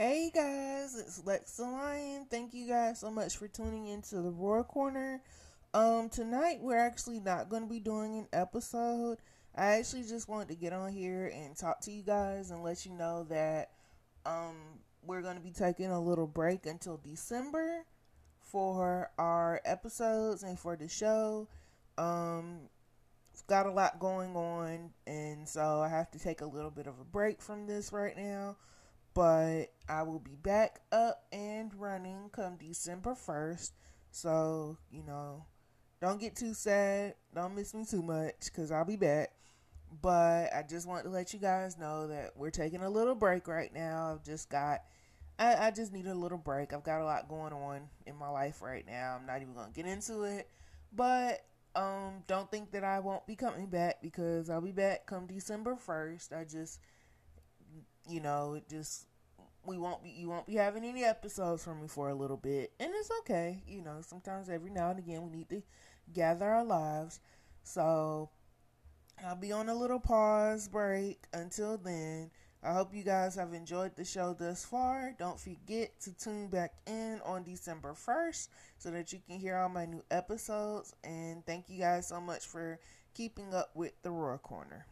Hey guys, it's Lex the Lion. Thank you guys so much for tuning into the RAWR Corner. Um, tonight we're actually not going to be doing an episode. I actually just wanted to get on here and talk to you guys and let you know that um we're going to be taking a little break until December for our episodes and for the show. Um, got a lot going on, and so I have to take a little bit of a break from this right now but I will be back up and running come December 1st. So, you know, don't get too sad. Don't miss me too much because I'll be back. But I just want to let you guys know that we're taking a little break right now. I've just got, I, I just need a little break. I've got a lot going on in my life right now. I'm not even going to get into it. But um, don't think that I won't be coming back because I'll be back come December 1st. I just, you know, it just we won't be you won't be having any episodes from me for a little bit. And it's okay you know sometimes every now and again we need to gather our lives. So i'll be on a little pause break until then. I hope you guys have enjoyed the show thus far. Don't forget to tune back in on december 1st so that you can hear all my new episodes. And thank you guys so much for keeping up with the RAWR corner